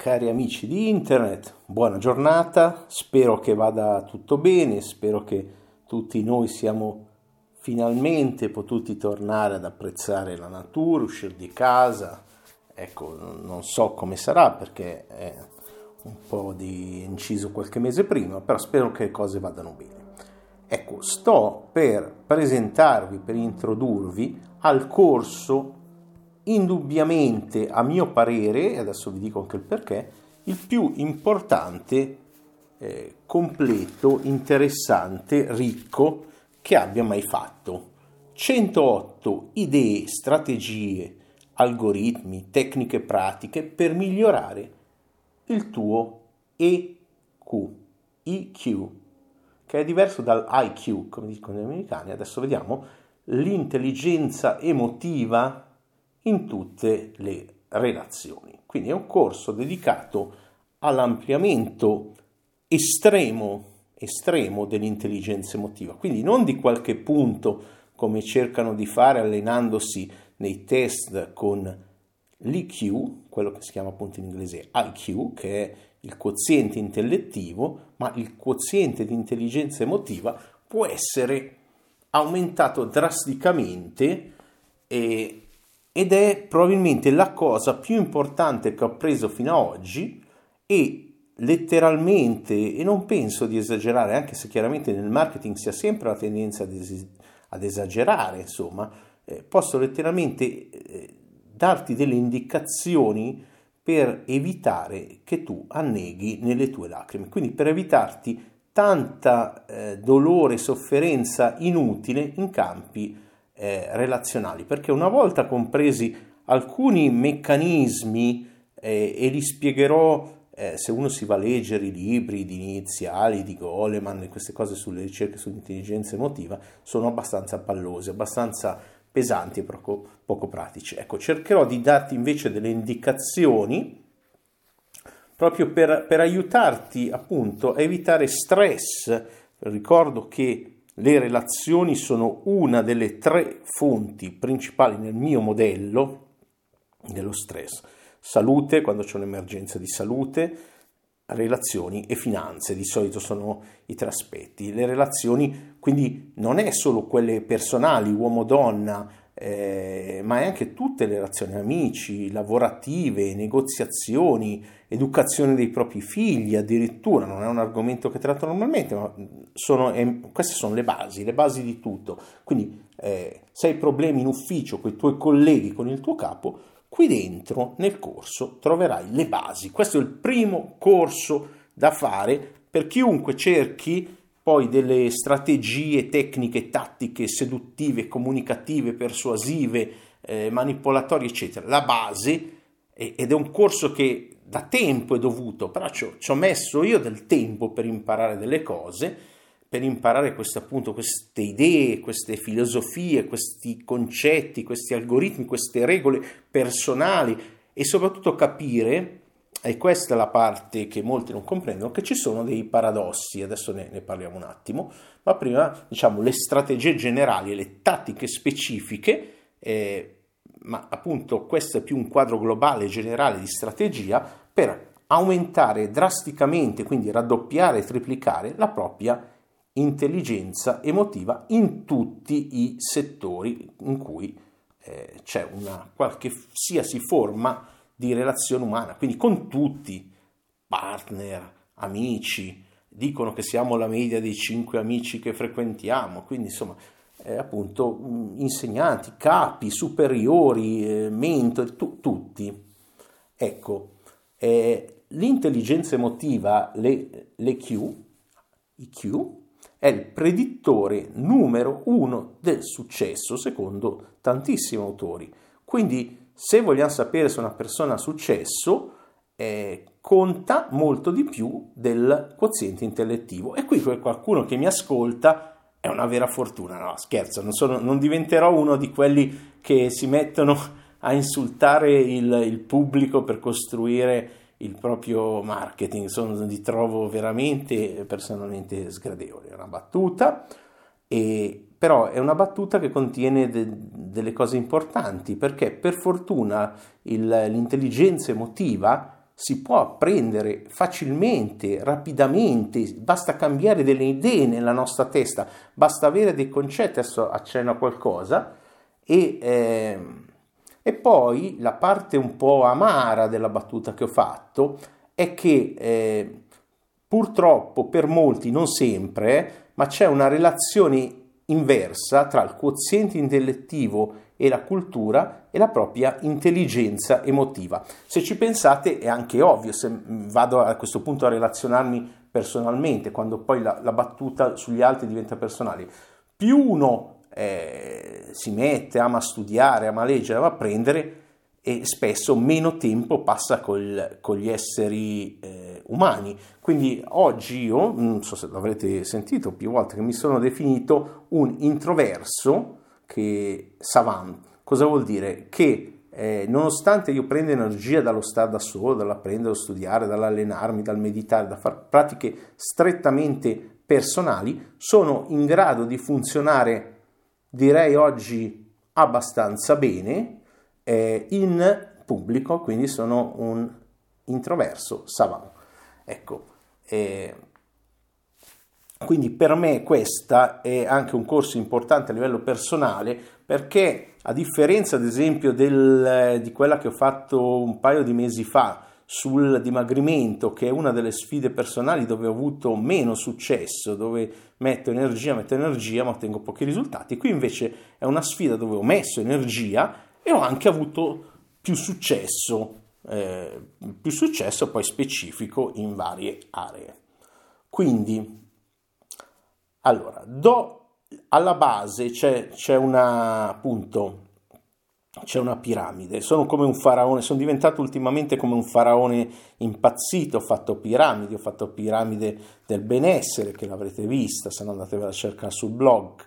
Cari amici di internet, buona giornata, spero che vada tutto bene, spero che tutti noi siamo finalmente potuti tornare ad apprezzare la natura, uscire di casa. Ecco, non so come sarà perché è un po' di inciso qualche mese prima, però spero che le cose vadano bene. Ecco, sto per presentarvi, per introdurvi al corso indubbiamente, a mio parere, e adesso vi dico anche il perché, il più importante, eh, completo, interessante, ricco che abbia mai fatto. 108 idee, strategie, algoritmi, tecniche pratiche per migliorare il tuo EQ, EQ, che è diverso dal IQ, come dicono gli americani. Adesso vediamo l'intelligenza emotiva in tutte le relazioni. Quindi è un corso dedicato all'ampliamento estremo, estremo dell'intelligenza emotiva, quindi non di qualche punto come cercano di fare allenandosi nei test con l'IQ, quello che si chiama appunto in inglese IQ, che è il quoziente intellettivo, ma il quoziente di intelligenza emotiva può essere aumentato drasticamente e ed è probabilmente la cosa più importante che ho preso fino ad oggi e letteralmente, e non penso di esagerare, anche se chiaramente nel marketing si ha sempre la tendenza ad, es- ad esagerare, insomma, eh, posso letteralmente eh, darti delle indicazioni per evitare che tu anneghi nelle tue lacrime, quindi per evitarti tanta eh, dolore e sofferenza inutile in campi eh, relazionali, perché una volta compresi alcuni meccanismi eh, e li spiegherò eh, se uno si va a leggere i libri di iniziali di Goleman e queste cose sulle ricerche sull'intelligenza emotiva sono abbastanza pallosi, abbastanza pesanti e poco, poco pratici. Ecco, cercherò di darti invece delle indicazioni proprio per, per aiutarti appunto a evitare stress. Ricordo che le relazioni sono una delle tre fonti principali nel mio modello dello stress. Salute, quando c'è un'emergenza di salute, relazioni e finanze, di solito sono i tre aspetti. Le relazioni, quindi non è solo quelle personali, uomo-donna, eh, ma è anche tutte le relazioni amici, lavorative, negoziazioni, educazione dei propri figli, addirittura non è un argomento che tratto normalmente, ma sono, eh, queste sono le basi, le basi di tutto. Quindi eh, se hai problemi in ufficio con i tuoi colleghi, con il tuo capo, qui dentro nel corso troverai le basi. Questo è il primo corso da fare per chiunque cerchi poi delle strategie tecniche, tattiche, seduttive, comunicative, persuasive, eh, manipolatorie, eccetera. La base, ed è un corso che da tempo è dovuto, però ci ho, messo io del tempo per imparare delle cose, per imparare queste, appunto, queste idee, queste filosofie, questi concetti, questi algoritmi, queste regole personali e soprattutto capire e questa è la parte che molti non comprendono, che ci sono dei paradossi, adesso ne, ne parliamo un attimo, ma prima diciamo le strategie generali le tattiche specifiche, eh, ma appunto questo è più un quadro globale generale di strategia per aumentare drasticamente, quindi raddoppiare e triplicare la propria intelligenza emotiva in tutti i settori in cui eh, c'è una qualsiasi forma di relazione umana, quindi con tutti, partner, amici, dicono che siamo la media dei cinque amici che frequentiamo, quindi insomma eh, appunto insegnanti, capi, superiori, eh, mentori, tu, tutti. Ecco, eh, l'intelligenza emotiva, le, le Q, IQ, è il predittore numero uno del successo secondo tantissimi autori. Quindi se vogliamo sapere se una persona ha successo, eh, conta molto di più del quoziente intellettivo. E qui qualcuno che mi ascolta è una vera fortuna. No, scherzo, non, sono, non diventerò uno di quelli che si mettono a insultare il, il pubblico per costruire il proprio marketing. Sono, li trovo veramente personalmente sgradevoli. È una battuta. E però è una battuta che contiene de- delle cose importanti perché per fortuna il, l'intelligenza emotiva si può apprendere facilmente, rapidamente, basta cambiare delle idee nella nostra testa, basta avere dei concetti, adesso accenno a qualcosa, e, eh, e poi la parte un po' amara della battuta che ho fatto è che eh, purtroppo per molti, non sempre, ma c'è una relazione inversa tra il quoziente intellettivo e la cultura e la propria intelligenza emotiva. Se ci pensate è anche ovvio, se vado a questo punto a relazionarmi personalmente, quando poi la, la battuta sugli altri diventa personale, più uno eh, si mette, ama studiare, ama leggere, ama apprendere, e spesso meno tempo passa col, con gli esseri eh, umani. Quindi oggi io, non so se l'avrete sentito più volte, che mi sono definito un introverso che savant. Cosa vuol dire? Che eh, nonostante io prenda energia dallo stare da solo, dall'apprendere, dallo studiare, dall'allenarmi, dal meditare, da fare pratiche strettamente personali, sono in grado di funzionare, direi oggi, abbastanza bene eh, in pubblico, quindi sono un introverso savant. Ecco, eh, quindi per me questa è anche un corso importante a livello personale perché a differenza ad esempio del, di quella che ho fatto un paio di mesi fa sul dimagrimento, che è una delle sfide personali dove ho avuto meno successo, dove metto energia, metto energia, ma ottengo pochi risultati. Qui invece è una sfida dove ho messo energia e ho anche avuto più successo, eh, più successo poi specifico in varie aree. Quindi allora, do alla base c'è, c'è una appunto c'è una piramide, sono come un faraone, sono diventato ultimamente come un faraone impazzito, ho fatto piramidi, ho fatto piramide del benessere che l'avrete vista, se no andatevela a cercare sul blog,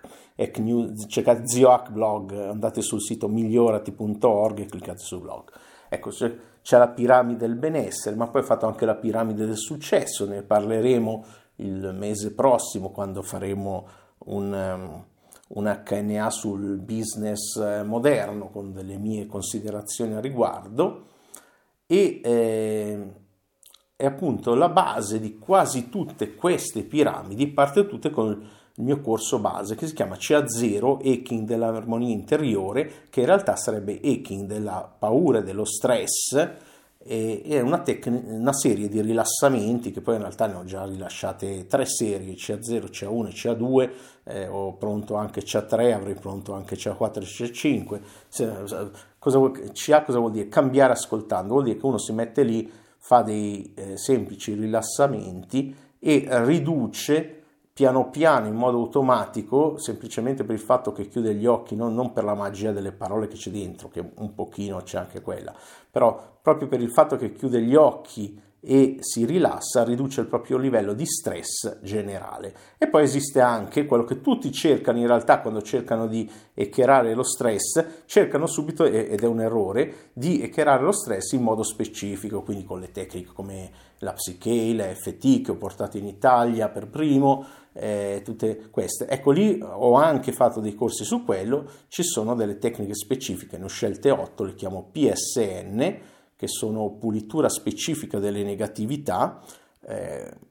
cercate Zio blog, andate sul sito migliorati.org e cliccate sul blog. Ecco, c'è, c'è la piramide del benessere, ma poi ho fatto anche la piramide del successo, ne parleremo il mese prossimo quando faremo un, um, un HNA sul business eh, moderno con delle mie considerazioni a riguardo. E eh, è appunto la base di quasi tutte queste piramidi parte tutte con il mio corso base che si chiama CA0 Hacking dell'armonia interiore che in realtà sarebbe Hacking della paura e dello stress è una, tec- una, serie di rilassamenti che poi in realtà ne ho già rilasciate tre serie, CA0, CA1 e CA2, eh, ho pronto anche CA3, avrei pronto anche CA4 e CA5. Se, cosa vuol, CA cosa vuol dire? Cambiare ascoltando, vuol dire che uno si mette lì, fa dei eh, semplici rilassamenti e riduce piano piano in modo automatico, semplicemente per il fatto che chiude gli occhi, non, non, per la magia delle parole che c'è dentro, che un pochino c'è anche quella, però proprio per il fatto che chiude gli occhi e si rilassa, riduce il proprio livello di stress generale. E poi esiste anche quello che tutti cercano in realtà quando cercano di eccherare lo stress, cercano subito, ed è un errore, di eccherare lo stress in modo specifico, quindi con le tecniche come la psiche, la FT che ho portato in Italia per primo, eh, tutte queste. Ecco lì ho anche fatto dei corsi su quello, ci sono delle tecniche specifiche, ne ho scelte 8, le chiamo PSN, che sono pulitura specifica delle negatività. Eh,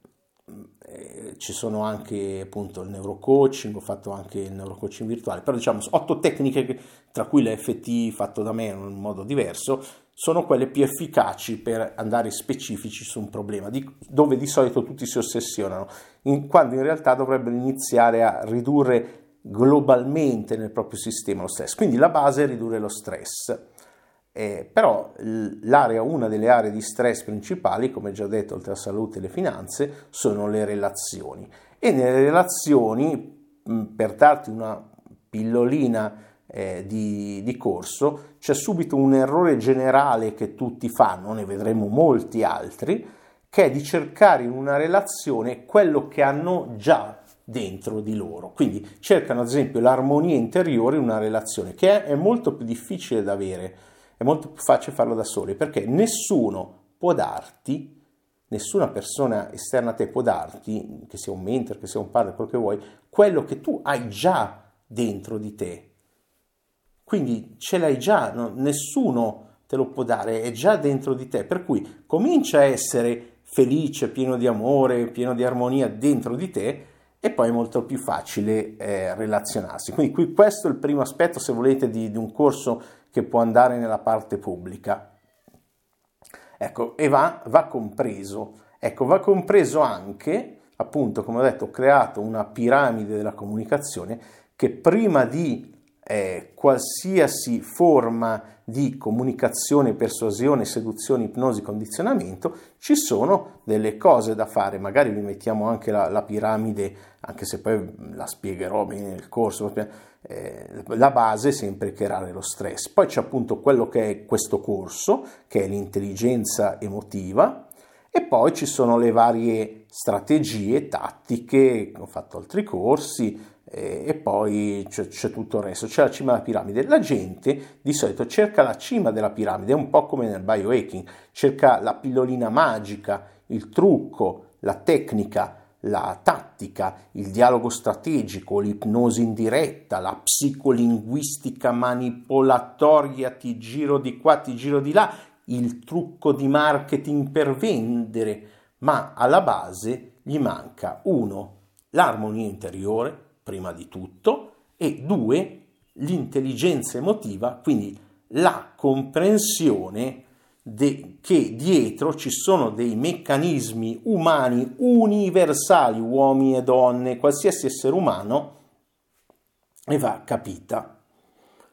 eh, ci sono anche appunto il neurocoaching, ho fatto anche il neurocoaching virtuale, però diciamo otto tecniche che, tra cui l'FT fatto da me in un modo diverso sono quelle più efficaci per andare specifici su un problema, di, dove di solito tutti si ossessionano, in, quando in realtà dovrebbero iniziare a ridurre globalmente nel proprio sistema lo stress. Quindi la base è ridurre lo stress. Eh, però l'area, una delle aree di stress principali, come già detto, oltre alla salute e le finanze, sono le relazioni. E nelle relazioni, per darti una pillolina eh, di, di, corso, c'è subito un errore generale che tutti fanno, ne vedremo molti altri, che è di cercare in una relazione quello che hanno già dentro di loro. Quindi cercano ad esempio l'armonia interiore in una relazione, che è molto più difficile da avere, è molto più facile farlo da soli, perché nessuno può darti nessuna persona esterna a te può darti, che sia un mentor, che sia un padre, quello che vuoi, quello che tu hai già dentro di te. Quindi ce l'hai già, no? nessuno te lo può dare, è già dentro di te, per cui comincia a essere felice, pieno di amore, pieno di armonia dentro di te e poi è molto più facile eh, relazionarsi. Quindi qui questo è il primo aspetto, se volete, di, di un corso che può andare nella parte pubblica. Ecco, e va, va compreso. Ecco, va compreso anche, appunto, come ho detto, ho creato una piramide della comunicazione che prima di eh, qualsiasi forma di comunicazione, persuasione, seduzione, ipnosi, condizionamento, ci sono delle cose da fare. Magari vi mettiamo anche la, la piramide, anche se poi la spiegherò bene nel corso. Eh, la base è sempre creare lo stress. Poi c'è appunto quello che è questo corso, che è l'intelligenza emotiva, e poi ci sono le varie strategie, tattiche, ho fatto altri corsi, e poi c'è, c'è, tutto il resto, c'è la cima della piramide. La gente di solito cerca la cima della piramide, è un po' come nel biohacking, cerca la pillolina magica, il trucco, la tecnica, la tattica, il dialogo strategico, l'ipnosi indiretta, la psicolinguistica manipolatoria, ti giro di qua, ti giro di là, il trucco di marketing per vendere, ma alla base gli manca uno, l'armonia interiore, prima di tutto, e due, l'intelligenza emotiva, quindi la comprensione de- che dietro ci sono dei meccanismi umani universali, uomini e donne, qualsiasi essere umano, e va capita.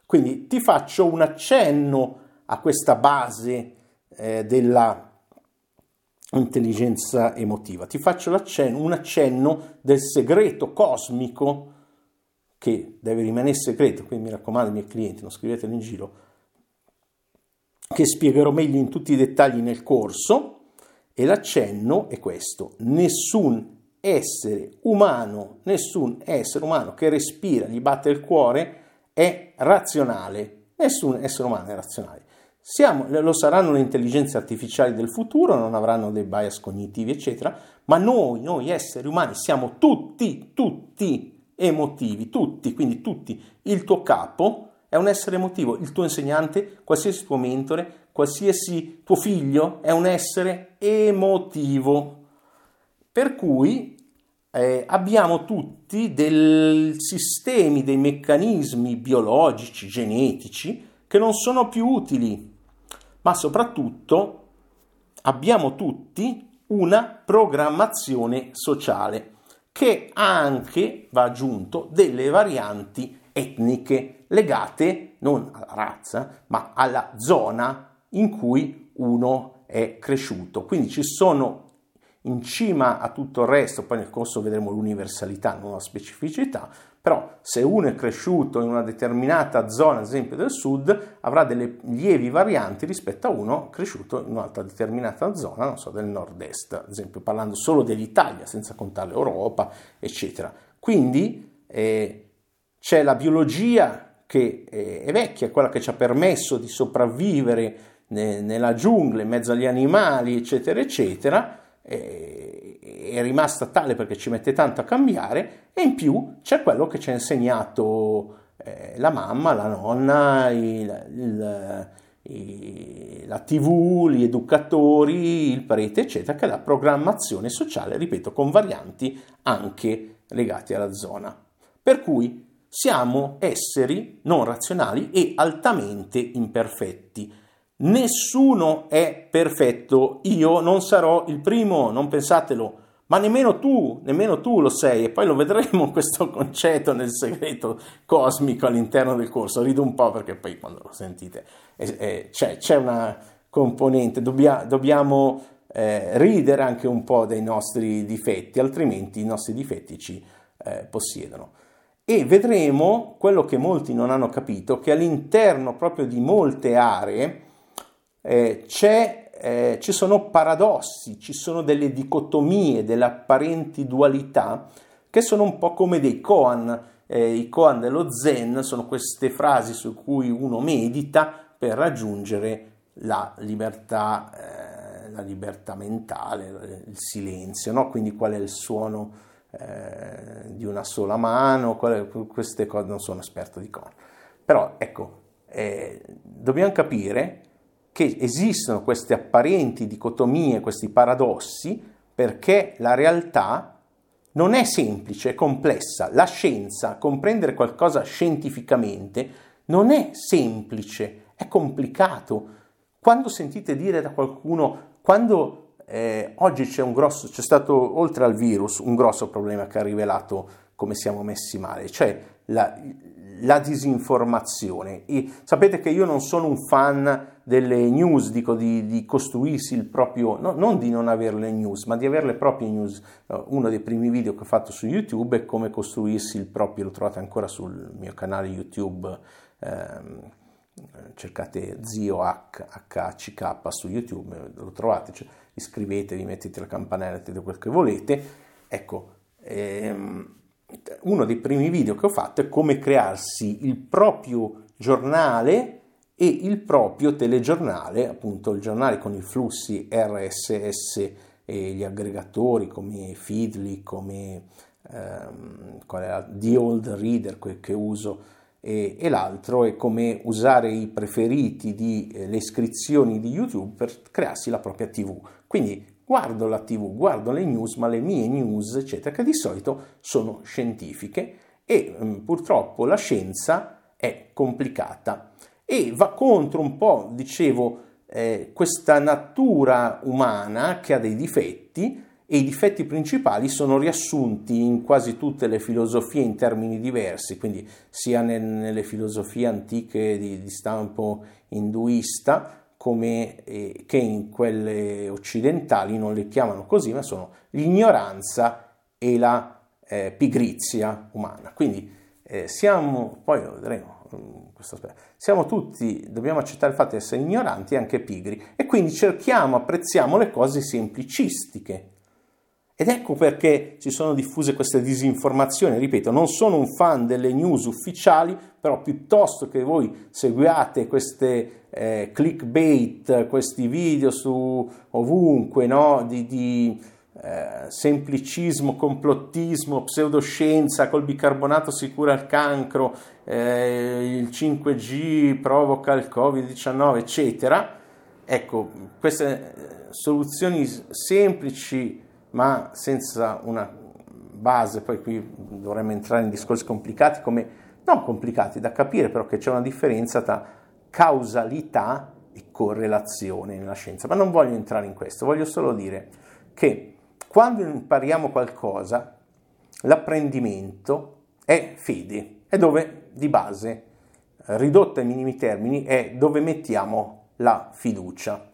Quindi ti faccio un accenno a questa base eh, della intelligenza emotiva. Ti faccio un accenno del segreto cosmico che deve rimanere segreto, quindi mi raccomando ai miei clienti, non scrivetelo in giro, che spiegherò meglio in tutti i dettagli nel corso, e l'accenno è questo, nessun essere umano, nessun essere umano che respira, gli batte il cuore, è razionale, nessun essere umano è razionale. Siamo, lo saranno le intelligenze artificiali del futuro, non avranno dei bias cognitivi, eccetera, ma noi, noi esseri umani, siamo tutti, tutti emotivi, tutti, quindi tutti. Il tuo capo è un essere emotivo, il tuo insegnante, qualsiasi tuo mentore, qualsiasi tuo figlio è un essere emotivo. Per cui eh, abbiamo tutti dei sistemi, dei meccanismi biologici, genetici, che non sono più utili, ma soprattutto abbiamo tutti una programmazione sociale che ha anche, va aggiunto, delle varianti etniche legate non alla razza, ma alla zona in cui uno è cresciuto. Quindi ci sono in cima a tutto il resto, poi nel corso vedremo l'universalità, non la specificità, però se uno è cresciuto in una determinata zona, ad esempio del sud, avrà delle lievi varianti rispetto a uno cresciuto in un'altra determinata zona, non so, del nord-est, ad esempio parlando solo dell'Italia, senza contare l'Europa, eccetera. Quindi eh, c'è la biologia che eh, è vecchia, quella che ci ha permesso di sopravvivere ne, nella giungla, in mezzo agli animali, eccetera, eccetera, è rimasta tale perché ci mette tanto a cambiare e in più c'è quello che ci ha insegnato eh, la mamma, la nonna, il, il, il, la tv, gli educatori, il prete, eccetera, che è la programmazione sociale, ripeto, con varianti anche legate alla zona. Per cui siamo esseri non razionali e altamente imperfetti Nessuno è perfetto, io non sarò il primo, non pensatelo, ma nemmeno tu, nemmeno tu lo sei, e poi lo vedremo questo concetto nel segreto cosmico all'interno del corso. Rido un po' perché poi quando lo sentite eh, eh, c'è, c'è, una componente, dobbia, dobbiamo eh, ridere anche un po' dei nostri difetti, altrimenti i nostri difetti ci eh, possiedono. E vedremo quello che molti non hanno capito, che all'interno proprio di molte aree, eh, eh, ci sono paradossi, ci sono delle dicotomie, delle apparenti dualità che sono un po' come dei koan. Eh, I koan dello zen sono queste frasi su cui uno medita per raggiungere la libertà, eh, la libertà mentale, il silenzio, no? quindi qual è il suono eh, di una sola mano, è, queste cose non sono esperto di koan. Però ecco, eh, dobbiamo capire che esistono queste apparenti dicotomie, questi paradossi, perché la realtà non è semplice, è complessa. La scienza, comprendere qualcosa scientificamente, non è semplice, è complicato. Quando sentite dire da qualcuno, quando eh, oggi c'è un grosso, c'è stato oltre al virus un grosso problema che ha rivelato come siamo messi male, cioè la, la disinformazione. E sapete che io non sono un fan delle news, dico di, di costruirsi il proprio, no, non di non avere le news, ma di avere le proprie news. Uno dei primi video che ho fatto su YouTube è come costruirsi il proprio, lo trovate ancora sul mio canale YouTube. Ehm, cercate zio HCK su YouTube, lo trovate, cioè, iscrivetevi, mettete la campanella, mettete quel che volete. Ecco, ehm, uno dei primi video che ho fatto è come crearsi il proprio giornale e il proprio telegiornale, appunto il giornale con i flussi RSS e gli aggregatori come Feedly, come ehm, The Old Reader che uso e, e, l'altro è come usare i preferiti di eh, iscrizioni di YouTube per crearsi la propria TV. Quindi guardo la TV, guardo le news, ma le mie news, eccetera, che di solito sono scientifiche e mh, mm, purtroppo la scienza è complicata e va contro un po', dicevo, eh, questa natura umana che ha dei difetti e i difetti principali sono riassunti in quasi tutte le filosofie in termini diversi, quindi sia nel, nelle filosofie antiche di, di stampo induista, come, eh, che in quelle occidentali non le chiamano così, ma sono l'ignoranza e la eh, pigrizia umana. Quindi eh, siamo, poi lo vedremo, mm, siamo tutti, dobbiamo accettare il fatto di essere ignoranti e anche pigri e quindi cerchiamo, apprezziamo le cose semplicistiche. Ed ecco perché ci sono diffuse queste disinformazioni. Ripeto, non sono un fan delle news ufficiali, però piuttosto che voi seguiate queste eh, clickbait, questi video su ovunque, no? di, di eh, semplicismo, complottismo, pseudoscienza, col bicarbonato si cura il cancro, eh, il 5G provoca il Covid-19, eccetera. Ecco, queste eh, soluzioni semplici ma senza una base, poi qui dovremmo entrare in discorsi complicati, come non complicati da capire, però che c'è una differenza tra causalità e correlazione nella scienza. Ma non voglio entrare in questo, voglio solo dire che quando impariamo qualcosa, l'apprendimento è fede, è dove di base, ridotta ai minimi termini, è dove mettiamo la fiducia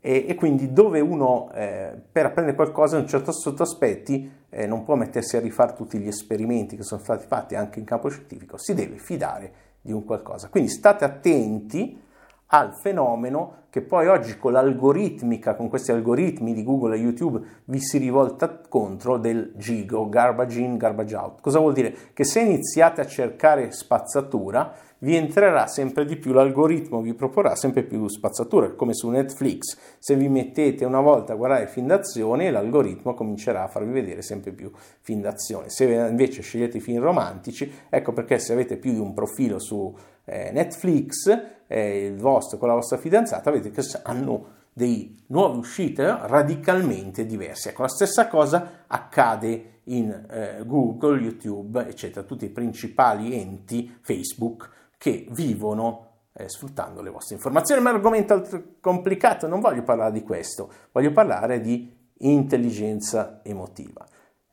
e, e quindi dove uno eh, per apprendere qualcosa in un certo sotto aspetti eh, non può mettersi a rifare tutti gli esperimenti che sono stati fatti anche in campo scientifico, si deve fidare di un qualcosa. Quindi state attenti al fenomeno che poi oggi con l'algoritmica, con questi algoritmi di Google e YouTube vi si rivolta contro del GIGO, garbage in, garbage out. Cosa vuol dire? Che se iniziate a cercare spazzatura, vi entrerà sempre di più l'algoritmo, vi proporrà sempre più spazzatura, come su Netflix. Se vi mettete una volta a guardare film d'azione, l'algoritmo comincerà a farvi vedere sempre più film d'azione. Se invece scegliete film romantici, ecco perché se avete più di un profilo su eh, Netflix, eh, il vostro con la vostra fidanzata, vedete che hanno dei nuove uscite radicalmente diverse. Ecco, la stessa cosa accade in eh, Google, YouTube, eccetera, tutti i principali enti, Facebook, che vivono eh, sfruttando le vostre informazioni. Ma è complicato, non voglio parlare di questo, voglio parlare di intelligenza emotiva.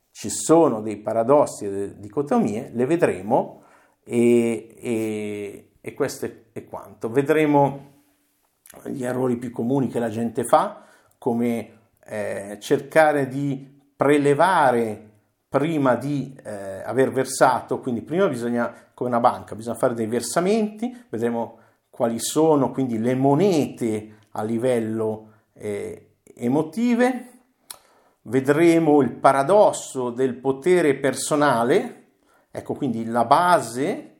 Ci sono dei paradossi e delle dicotomie, le vedremo e, e, e questo è, quanto. Vedremo gli errori più comuni che la gente fa, come eh, cercare di prelevare prima di eh, aver versato, quindi prima bisogna, come una banca, bisogna fare dei versamenti, vedremo quali sono quindi le monete a livello eh, emotive, vedremo il paradosso del potere personale, ecco quindi la base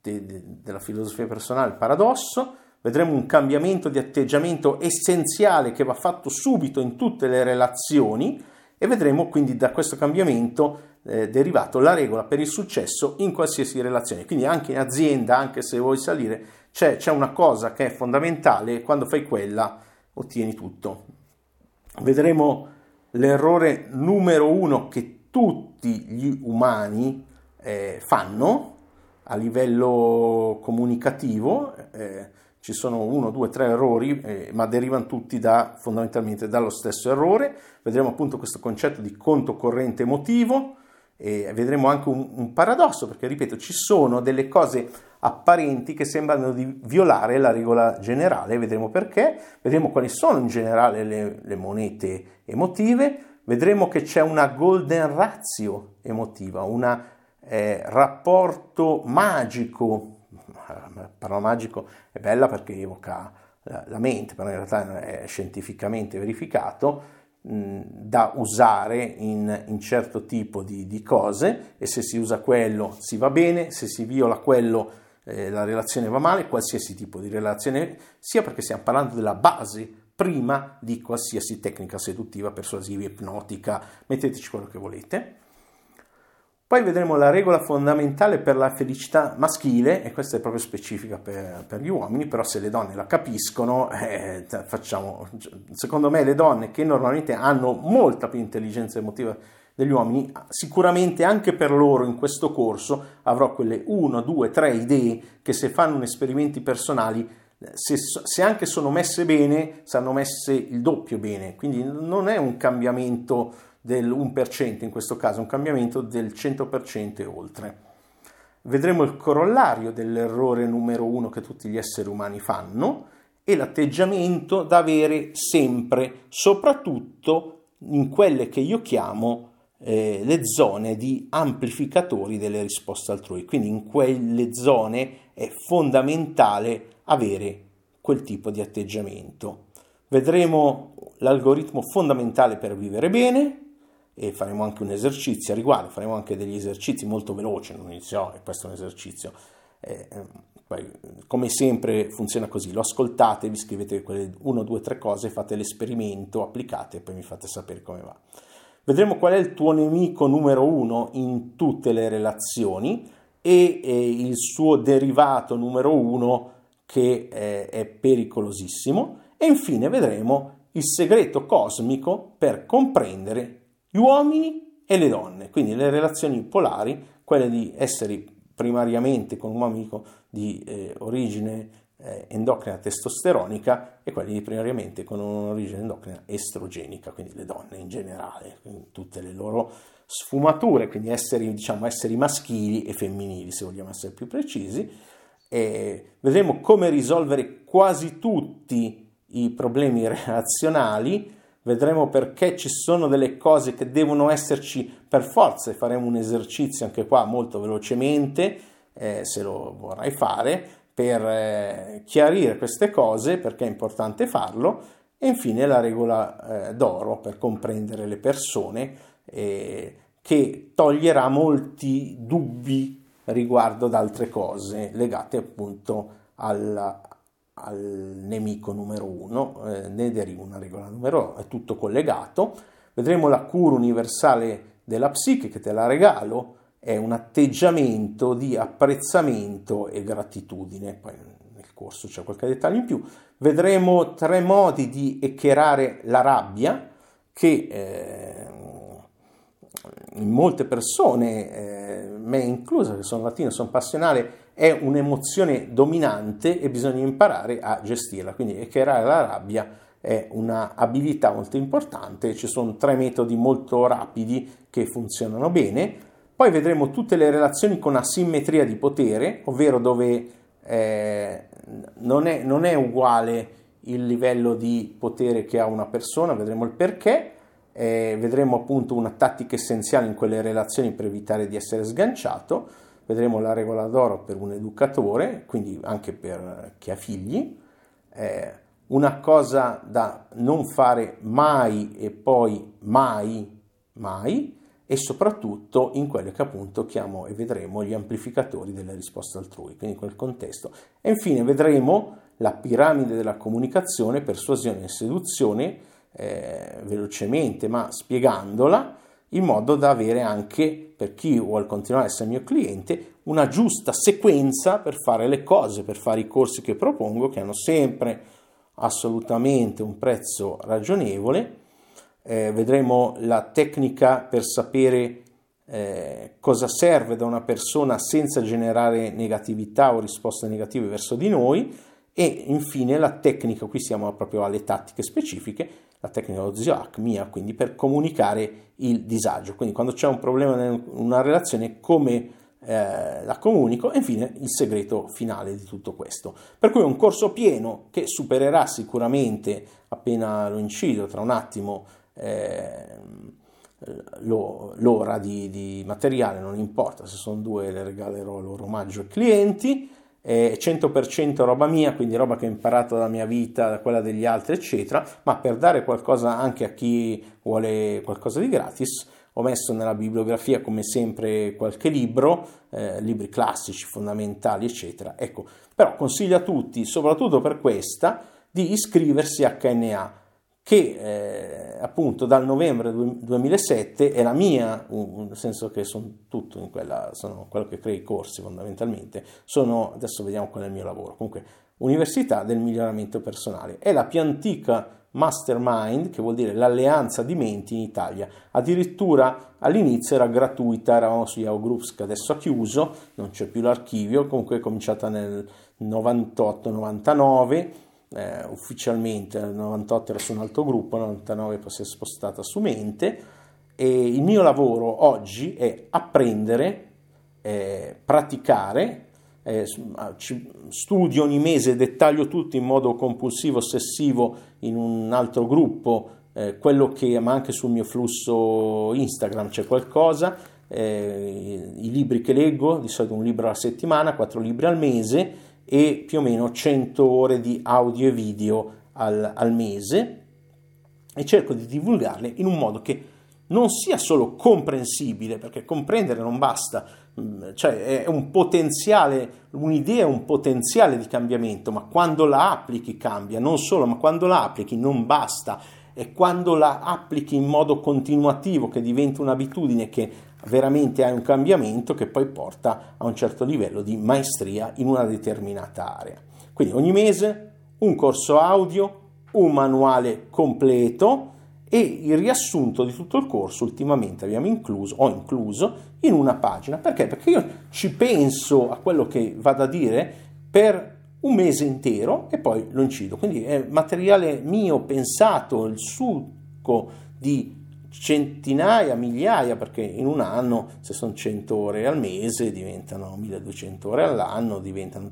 de, de, della filosofia personale, il paradosso, vedremo un cambiamento di atteggiamento essenziale che va fatto subito in tutte le relazioni, e vedremo quindi da questo cambiamento eh, derivato la regola per il successo in qualsiasi relazione. Quindi anche in azienda, anche se vuoi salire, c'è, c'è una cosa che è fondamentale, quando fai quella ottieni tutto. Vedremo l'errore numero uno che tutti gli umani eh, fanno a livello comunicativo. Eh, ci sono uno, due, tre errori, eh, ma derivano tutti da, fondamentalmente dallo stesso errore. Vedremo appunto questo concetto di conto corrente emotivo e vedremo anche un, un paradosso, perché ripeto, ci sono delle cose apparenti che sembrano di violare la regola generale, vedremo perché, vedremo quali sono in generale le, le monete emotive, vedremo che c'è una golden ratio emotiva, un eh, rapporto magico, la parola magico è bella perché evoca la, mente, però in realtà è scientificamente verificato, da usare in, in certo tipo di, di, cose e se si usa quello si va bene, se si viola quello eh, la relazione va male, qualsiasi tipo di relazione sia perché stiamo parlando della base prima di qualsiasi tecnica seduttiva, persuasiva, ipnotica, metteteci quello che volete. Poi vedremo la regola fondamentale per la felicità maschile, e questa è proprio specifica per, per gli uomini, però se le donne la capiscono, eh, facciamo, secondo me le donne che normalmente hanno molta più intelligenza emotiva degli uomini, sicuramente anche per loro in questo corso avrò quelle 1, 2, 3 idee che se fanno esperimenti personali, se, se anche sono messe bene, saranno messe il doppio bene, quindi non è un cambiamento del 1% in questo caso, un cambiamento del 100% e oltre. Vedremo il corollario dell'errore numero uno che tutti gli esseri umani fanno e l'atteggiamento da avere sempre, soprattutto in quelle che io chiamo eh, le zone di amplificatori delle risposte altrui. Quindi in quelle zone è fondamentale avere quel tipo di atteggiamento. Vedremo l'algoritmo fondamentale per vivere bene, e faremo anche un esercizio a riguardo, faremo anche degli esercizi molto veloci, non inizio, e questo è un esercizio. Eh, poi, come sempre funziona così, lo ascoltate, vi scrivete quelle 1, 2, 3 cose, fate l'esperimento, applicate e poi mi fate sapere come va. Vedremo qual è il tuo nemico numero uno in tutte le relazioni e, e il suo derivato numero uno che è, è pericolosissimo e infine vedremo il segreto cosmico per comprendere gli uomini e le donne, quindi le relazioni polari, quelle di essere primariamente con un amico di eh, origine eh, endocrina testosteronica e quelli primariamente con un'origine endocrina estrogenica, quindi le donne in generale, tutte le loro sfumature, quindi esseri, diciamo, esseri maschili e femminili, se vogliamo essere più precisi. E vedremo come risolvere quasi tutti i problemi relazionali vedremo perché ci sono delle cose che devono esserci per forza e faremo un esercizio anche qua molto velocemente, eh, se lo vorrai fare, per eh, chiarire queste cose, perché è importante farlo, e infine la regola eh, d'oro per comprendere le persone, eh, che toglierà molti dubbi riguardo ad altre cose legate appunto alla, al nemico numero uno, eh, ne deriva una regola numero, è tutto collegato. Vedremo la cura universale della psiche che te la regalo, è un atteggiamento di apprezzamento e gratitudine. Poi nel corso c'è qualche dettaglio in più. Vedremo tre modi di eccherare la rabbia che eh, in molte persone, eh, me inclusa, che sono latino, sono passionale, è un'emozione dominante e bisogna imparare a gestirla. Quindi eccherare la rabbia è un'abilità molto importante, ci sono tre metodi molto rapidi che funzionano bene. Poi vedremo tutte le relazioni con asimmetria di potere, ovvero dove eh, non, è, non è uguale il livello di potere che ha una persona, vedremo il perché. Eh, vedremo appunto una tattica essenziale in quelle relazioni per evitare di essere sganciato vedremo la regola d'oro per un educatore, quindi anche per chi ha figli, eh, una cosa da non fare mai e poi mai, mai, e soprattutto in quello che appunto chiamo e vedremo gli amplificatori delle risposte altrui, quindi in quel contesto. E infine vedremo la piramide della comunicazione, persuasione e seduzione, eh, velocemente ma spiegandola, in modo da avere anche, per chi vuole continuare a essere mio cliente, una giusta sequenza per fare le cose, per fare i corsi che propongo, che hanno sempre assolutamente un prezzo ragionevole. Eh, vedremo la tecnica per sapere eh, cosa serve da una persona senza generare negatività o risposte negative verso di noi e infine la tecnica, qui siamo proprio alle tattiche specifiche, la tecnica dello zio mia, quindi per comunicare il disagio. Quindi quando c'è un problema in una relazione, come eh, la comunico e infine il segreto finale di tutto questo. Per cui è un corso pieno che supererà sicuramente, appena lo incido tra un attimo, eh, l'ora di, di, materiale, non importa se sono due, le regalerò loro omaggio ai clienti. È 100% roba mia, quindi roba che ho imparato dalla mia vita, da quella degli altri, eccetera, ma per dare qualcosa anche a chi vuole qualcosa di gratis, ho messo nella bibliografia come sempre qualche libro, eh, libri classici, fondamentali, eccetera. Ecco, però consiglio a tutti, soprattutto per questa, di iscriversi a KNA che eh, appunto dal novembre 2007 è la mia, nel senso che sono tutto in quella, sono quello che crea i corsi fondamentalmente, sono, adesso vediamo qual è il mio lavoro, comunque Università del miglioramento personale, è la più antica mastermind, che vuol dire l'alleanza di menti in Italia, addirittura all'inizio era gratuita, eravamo su Yahoo Groups che adesso ha chiuso, non c'è più l'archivio, comunque è cominciata nel 98-99, eh, ufficialmente nel 98 era su un altro gruppo, nel 99 poi si è spostata su Mente e il mio lavoro oggi è apprendere, eh, praticare, eh, studio ogni mese, dettaglio tutto in modo compulsivo, ossessivo in un altro gruppo, eh, quello che, ma anche sul mio flusso Instagram c'è qualcosa, eh, i libri che leggo, di solito un libro alla settimana, quattro libri al mese, e più o meno 100 ore di audio e video al, al mese e cerco di divulgarle in un modo che non sia solo comprensibile, perché comprendere non basta, mm, cioè è un potenziale, un'idea è un potenziale di cambiamento, ma quando la applichi cambia, non solo, ma quando la applichi non basta, è quando la applichi in modo continuativo che diventa un'abitudine che veramente hai un cambiamento che poi porta a un certo livello di maestria in una determinata area. Quindi ogni mese un corso audio, un manuale completo e il riassunto di tutto il corso ultimamente abbiamo incluso, ho incluso in una pagina. Perché? Perché io ci penso a quello che vado a dire per un mese intero e poi lo incido. Quindi è materiale mio pensato, il succo di centinaia, migliaia, perché in un anno, se sono 100 ore al mese, diventano 1200 ore all'anno, diventano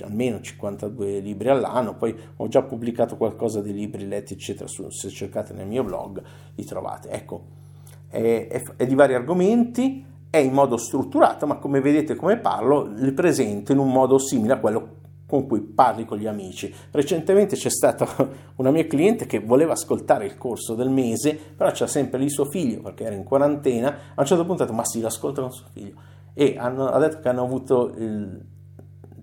almeno 52 libri all'anno, poi ho già pubblicato qualcosa di libri letti, eccetera, se cercate nel mio blog li trovate. Ecco, è, è, è di vari argomenti, è in modo strutturato, ma come vedete come parlo, li presento in un modo simile a quello con cui parli con gli amici. Recentemente c'è stata una mia cliente che voleva ascoltare il corso del mese, però c'è sempre lì suo figlio perché era in quarantena. A un certo punto ha detto: Ma sì, l'ascolta con suo figlio. E hanno, ha detto che hanno avuto il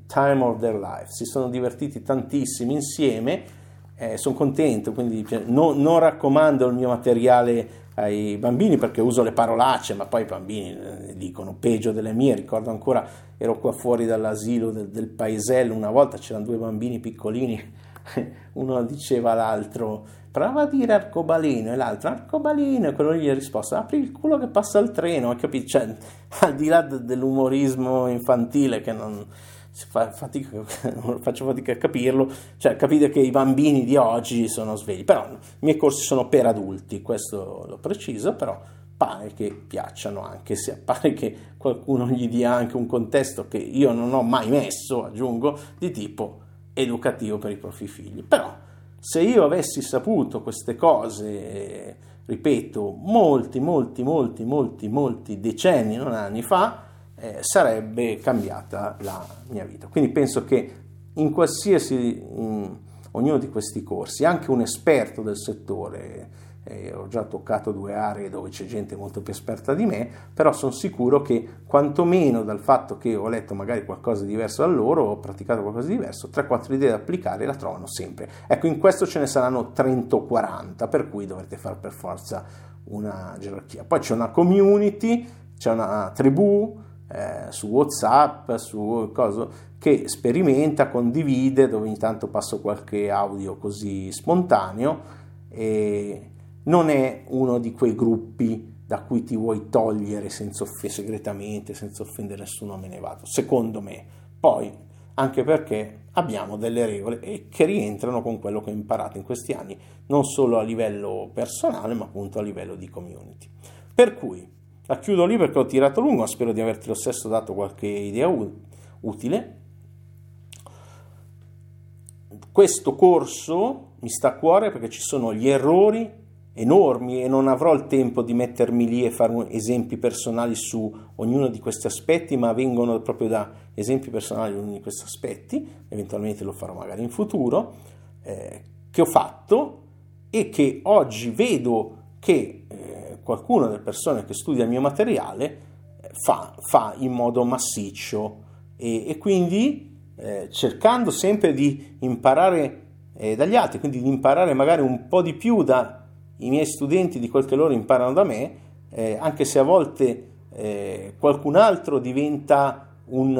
time of their life, si sono divertiti tantissimo insieme. Eh, sono contento, quindi cioè, no, non raccomando il mio materiale ai bambini perché uso le parolacce, ma poi i bambini eh, dicono peggio delle mie. Ricordo ancora, ero qua fuori dall'asilo del, del paesello, una volta c'erano due bambini piccolini, uno diceva all'altro prova a dire arcobaleno e l'altro arcobaleno e quello gli ha risposto apri il culo che passa il treno, capito? Cioè, al di là dell'umorismo infantile che non fatica, faccio fatica a capirlo, cioè capite che i bambini di oggi sono svegli, però i miei corsi sono per adulti, questo lo preciso, però pare che piacciono anche se pare che qualcuno gli dia anche un contesto che io non ho mai messo, aggiungo, di tipo educativo per i propri figli. Però se io avessi saputo queste cose, ripeto, molti, molti, molti, molti, molti decenni, non anni fa, eh, sarebbe cambiata la mia vita. Quindi penso che in qualsiasi, in ognuno di questi corsi, anche un esperto del settore, eh, ho già toccato due aree dove c'è gente molto più esperta di me, però sono sicuro che quantomeno dal fatto che ho letto magari qualcosa di diverso da loro, ho praticato qualcosa di diverso, 3-4 idee da applicare la trovano sempre. Ecco, in questo ce ne saranno 30 o 40, per cui dovrete fare per forza una gerarchia. Poi c'è una community, c'è una tribù eh, su WhatsApp, su cosa, che sperimenta, condivide, dove ogni tanto passo qualche audio così spontaneo e non è uno di quei gruppi da cui ti vuoi togliere senza off- segretamente, senza offendere nessuno, me ne vado. Secondo me. Poi, anche perché abbiamo delle regole che rientrano con quello che ho imparato in questi anni, non solo a livello personale, ma appunto a livello di community. Per cui la chiudo lì perché ho tirato lungo, spero di averti lo stesso dato qualche idea utile. Questo corso mi sta a cuore perché ci sono gli errori enormi e non avrò il tempo di mettermi lì e fare esempi personali su ognuno di questi aspetti, ma vengono proprio da esempi personali di ognuno di questi aspetti, eventualmente lo farò magari in futuro, eh, che ho fatto e che oggi vedo che eh, qualcuna delle persone che studia il mio materiale eh, fa, fa, in modo massiccio. E, e quindi eh, cercando sempre di imparare eh, dagli altri, quindi di imparare magari un po' di più da i miei studenti di quel che loro imparano da me, eh, anche se a volte eh, qualcun altro diventa un,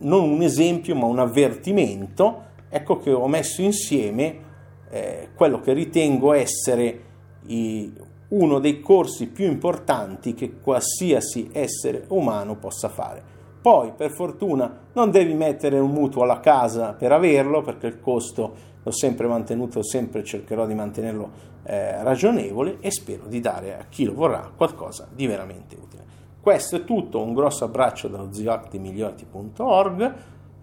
non un esempio ma un avvertimento, ecco che ho messo insieme eh, quello che ritengo essere i, uno dei corsi più importanti che qualsiasi essere umano possa fare. Poi, per fortuna, non devi mettere un mutuo alla casa per averlo, perché il costo l'ho sempre mantenuto, sempre cercherò di mantenerlo eh, ragionevole e spero di dare a chi lo vorrà qualcosa di veramente utile. Questo è tutto, un grosso abbraccio dallo zioactimigliorati.org,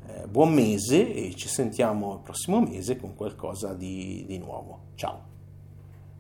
eh, buon mese e ci sentiamo il prossimo mese con qualcosa di, di nuovo. Ciao!